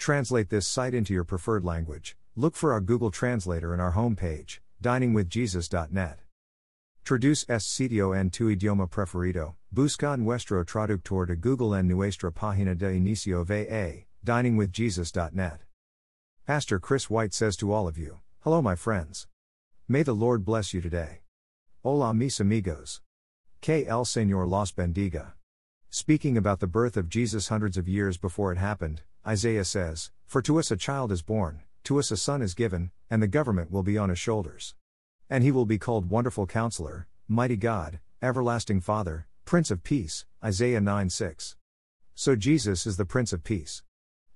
Translate this site into your preferred language. Look for our Google Translator in our homepage, diningwithjesus.net. Traduce este sitio en tu idioma preferido. Busca nuestro traductor de Google en nuestra página de inicio va, diningwithjesus.net. Pastor Chris White says to all of you, Hello, my friends. May the Lord bless you today. Hola, mis amigos. Que el Señor los bendiga. Speaking about the birth of Jesus hundreds of years before it happened, Isaiah says, For to us a child is born, to us a son is given, and the government will be on his shoulders. And he will be called Wonderful Counselor, Mighty God, Everlasting Father, Prince of Peace, Isaiah 9 6. So Jesus is the Prince of Peace.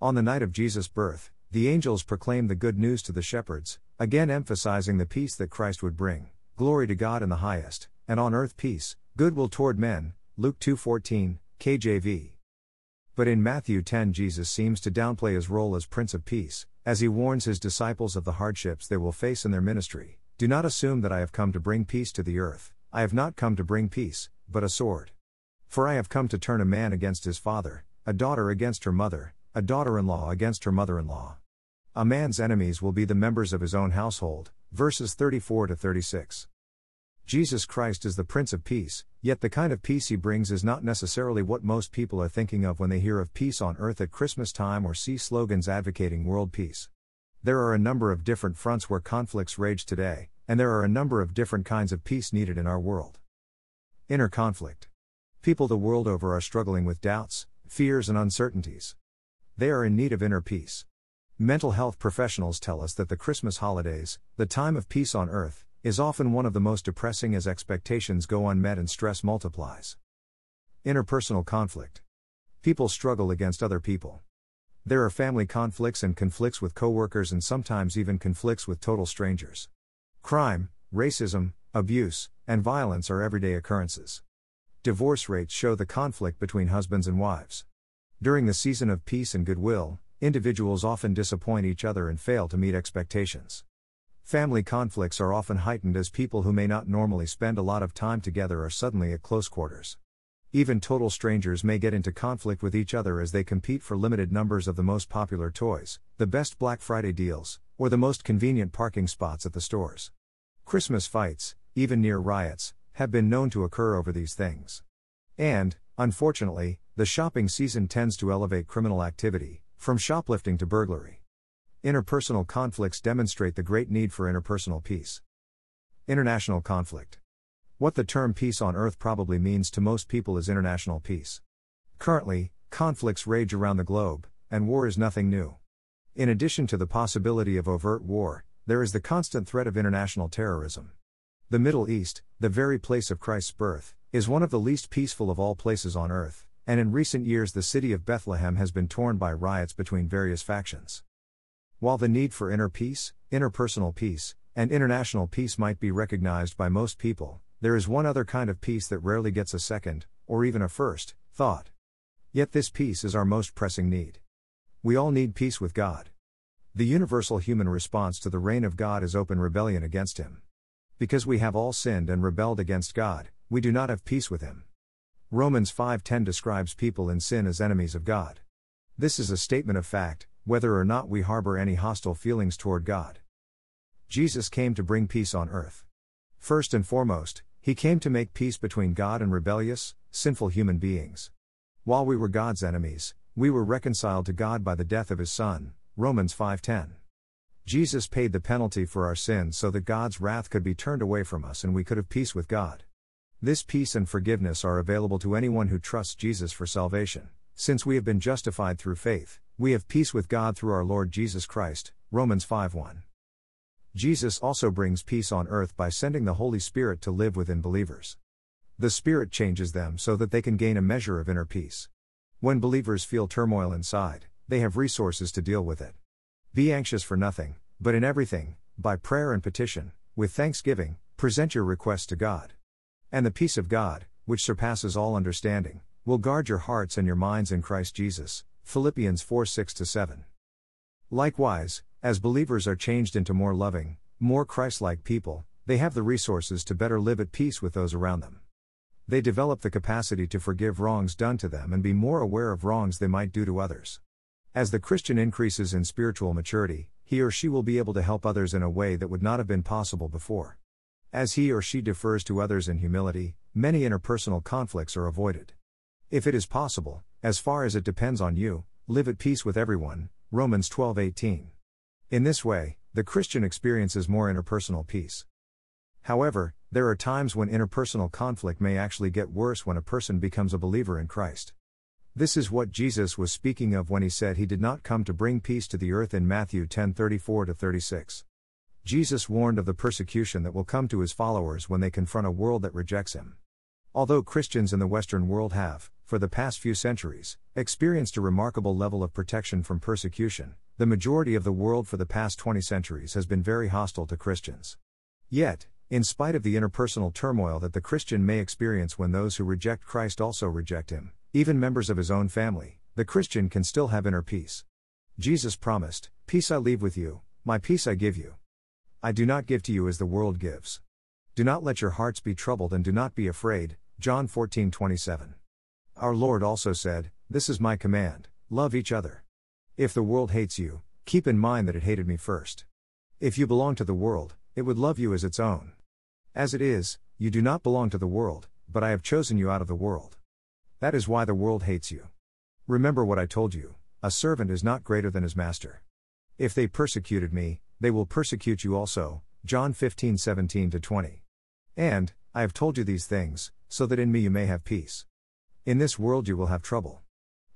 On the night of Jesus' birth, the angels proclaimed the good news to the shepherds, again emphasizing the peace that Christ would bring. Glory to God in the highest, and on earth peace, goodwill toward men. Luke 2:14, KJV. But in Matthew 10, Jesus seems to downplay his role as Prince of Peace, as he warns his disciples of the hardships they will face in their ministry. Do not assume that I have come to bring peace to the earth, I have not come to bring peace, but a sword. For I have come to turn a man against his father, a daughter against her mother, a daughter in law against her mother in law. A man's enemies will be the members of his own household, verses 34 to 36. Jesus Christ is the Prince of Peace, yet the kind of peace he brings is not necessarily what most people are thinking of when they hear of peace on earth at Christmas time or see slogans advocating world peace. There are a number of different fronts where conflicts rage today, and there are a number of different kinds of peace needed in our world. Inner conflict. People the world over are struggling with doubts, fears, and uncertainties. They are in need of inner peace. Mental health professionals tell us that the Christmas holidays, the time of peace on earth, is often one of the most depressing as expectations go unmet and stress multiplies. Interpersonal conflict. People struggle against other people. There are family conflicts and conflicts with coworkers and sometimes even conflicts with total strangers. Crime, racism, abuse, and violence are everyday occurrences. Divorce rates show the conflict between husbands and wives. During the season of peace and goodwill, individuals often disappoint each other and fail to meet expectations. Family conflicts are often heightened as people who may not normally spend a lot of time together are suddenly at close quarters. Even total strangers may get into conflict with each other as they compete for limited numbers of the most popular toys, the best Black Friday deals, or the most convenient parking spots at the stores. Christmas fights, even near riots, have been known to occur over these things. And, unfortunately, the shopping season tends to elevate criminal activity, from shoplifting to burglary. Interpersonal conflicts demonstrate the great need for interpersonal peace. International conflict. What the term peace on earth probably means to most people is international peace. Currently, conflicts rage around the globe, and war is nothing new. In addition to the possibility of overt war, there is the constant threat of international terrorism. The Middle East, the very place of Christ's birth, is one of the least peaceful of all places on earth, and in recent years the city of Bethlehem has been torn by riots between various factions. While the need for inner peace, interpersonal peace, and international peace might be recognized by most people, there is one other kind of peace that rarely gets a second, or even a first, thought. Yet this peace is our most pressing need. We all need peace with God. The universal human response to the reign of God is open rebellion against Him. Because we have all sinned and rebelled against God, we do not have peace with Him. Romans 5:10 describes people in sin as enemies of God. This is a statement of fact, whether or not we harbor any hostile feelings toward God. Jesus came to bring peace on earth. First and foremost, he came to make peace between God and rebellious, sinful human beings. While we were God's enemies, we were reconciled to God by the death of his son, Romans 5:10. Jesus paid the penalty for our sins so that God's wrath could be turned away from us and we could have peace with God. This peace and forgiveness are available to anyone who trusts Jesus for salvation, since we have been justified through faith. We have peace with God through our Lord Jesus Christ. Romans 5:1. Jesus also brings peace on earth by sending the Holy Spirit to live within believers. The Spirit changes them so that they can gain a measure of inner peace. When believers feel turmoil inside, they have resources to deal with it. Be anxious for nothing, but in everything, by prayer and petition, with thanksgiving, present your requests to God. And the peace of God, which surpasses all understanding, will guard your hearts and your minds in Christ Jesus. Philippians 4 6 7. Likewise, as believers are changed into more loving, more Christ like people, they have the resources to better live at peace with those around them. They develop the capacity to forgive wrongs done to them and be more aware of wrongs they might do to others. As the Christian increases in spiritual maturity, he or she will be able to help others in a way that would not have been possible before. As he or she defers to others in humility, many interpersonal conflicts are avoided. If it is possible, as far as it depends on you, live at peace with everyone. Romans 12:18. In this way, the Christian experiences more interpersonal peace. However, there are times when interpersonal conflict may actually get worse when a person becomes a believer in Christ. This is what Jesus was speaking of when he said he did not come to bring peace to the earth in Matthew 10:34 36. Jesus warned of the persecution that will come to his followers when they confront a world that rejects him. Although Christians in the Western world have, for the past few centuries, experienced a remarkable level of protection from persecution, the majority of the world for the past 20 centuries has been very hostile to Christians. Yet, in spite of the interpersonal turmoil that the Christian may experience when those who reject Christ also reject him, even members of his own family, the Christian can still have inner peace. Jesus promised, Peace I leave with you, my peace I give you. I do not give to you as the world gives. Do not let your hearts be troubled and do not be afraid. John 14 27. Our Lord also said, This is my command love each other. If the world hates you, keep in mind that it hated me first. If you belong to the world, it would love you as its own. As it is, you do not belong to the world, but I have chosen you out of the world. That is why the world hates you. Remember what I told you a servant is not greater than his master. If they persecuted me, they will persecute you also. John 15 17 20. And, I have told you these things, so that in me you may have peace. In this world you will have trouble.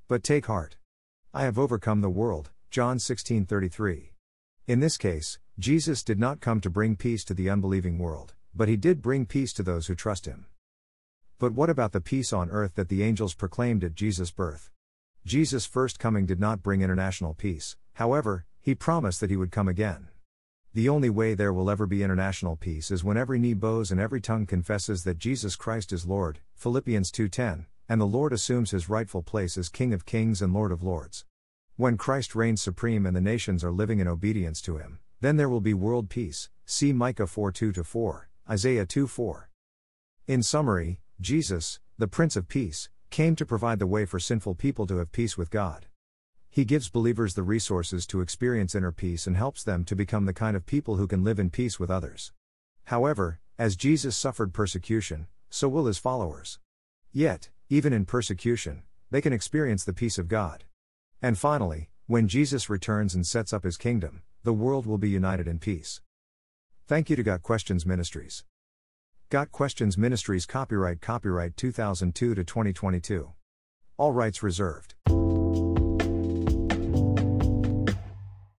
But take heart. I have overcome the world. John 16 33. In this case, Jesus did not come to bring peace to the unbelieving world, but he did bring peace to those who trust him. But what about the peace on earth that the angels proclaimed at Jesus' birth? Jesus' first coming did not bring international peace, however, he promised that he would come again. The only way there will ever be international peace is when every knee bows and every tongue confesses that Jesus Christ is Lord, Philippians 2:10, and the Lord assumes his rightful place as King of Kings and Lord of Lords. When Christ reigns supreme and the nations are living in obedience to him, then there will be world peace. See Micah 4:2 4, Isaiah 2:4. In summary, Jesus, the Prince of Peace, came to provide the way for sinful people to have peace with God. He gives believers the resources to experience inner peace and helps them to become the kind of people who can live in peace with others. However, as Jesus suffered persecution, so will his followers. Yet, even in persecution, they can experience the peace of God. And finally, when Jesus returns and sets up his kingdom, the world will be united in peace. Thank you to Got Questions Ministries. Got Questions Ministries copyright copyright 2002 to 2022. All rights reserved.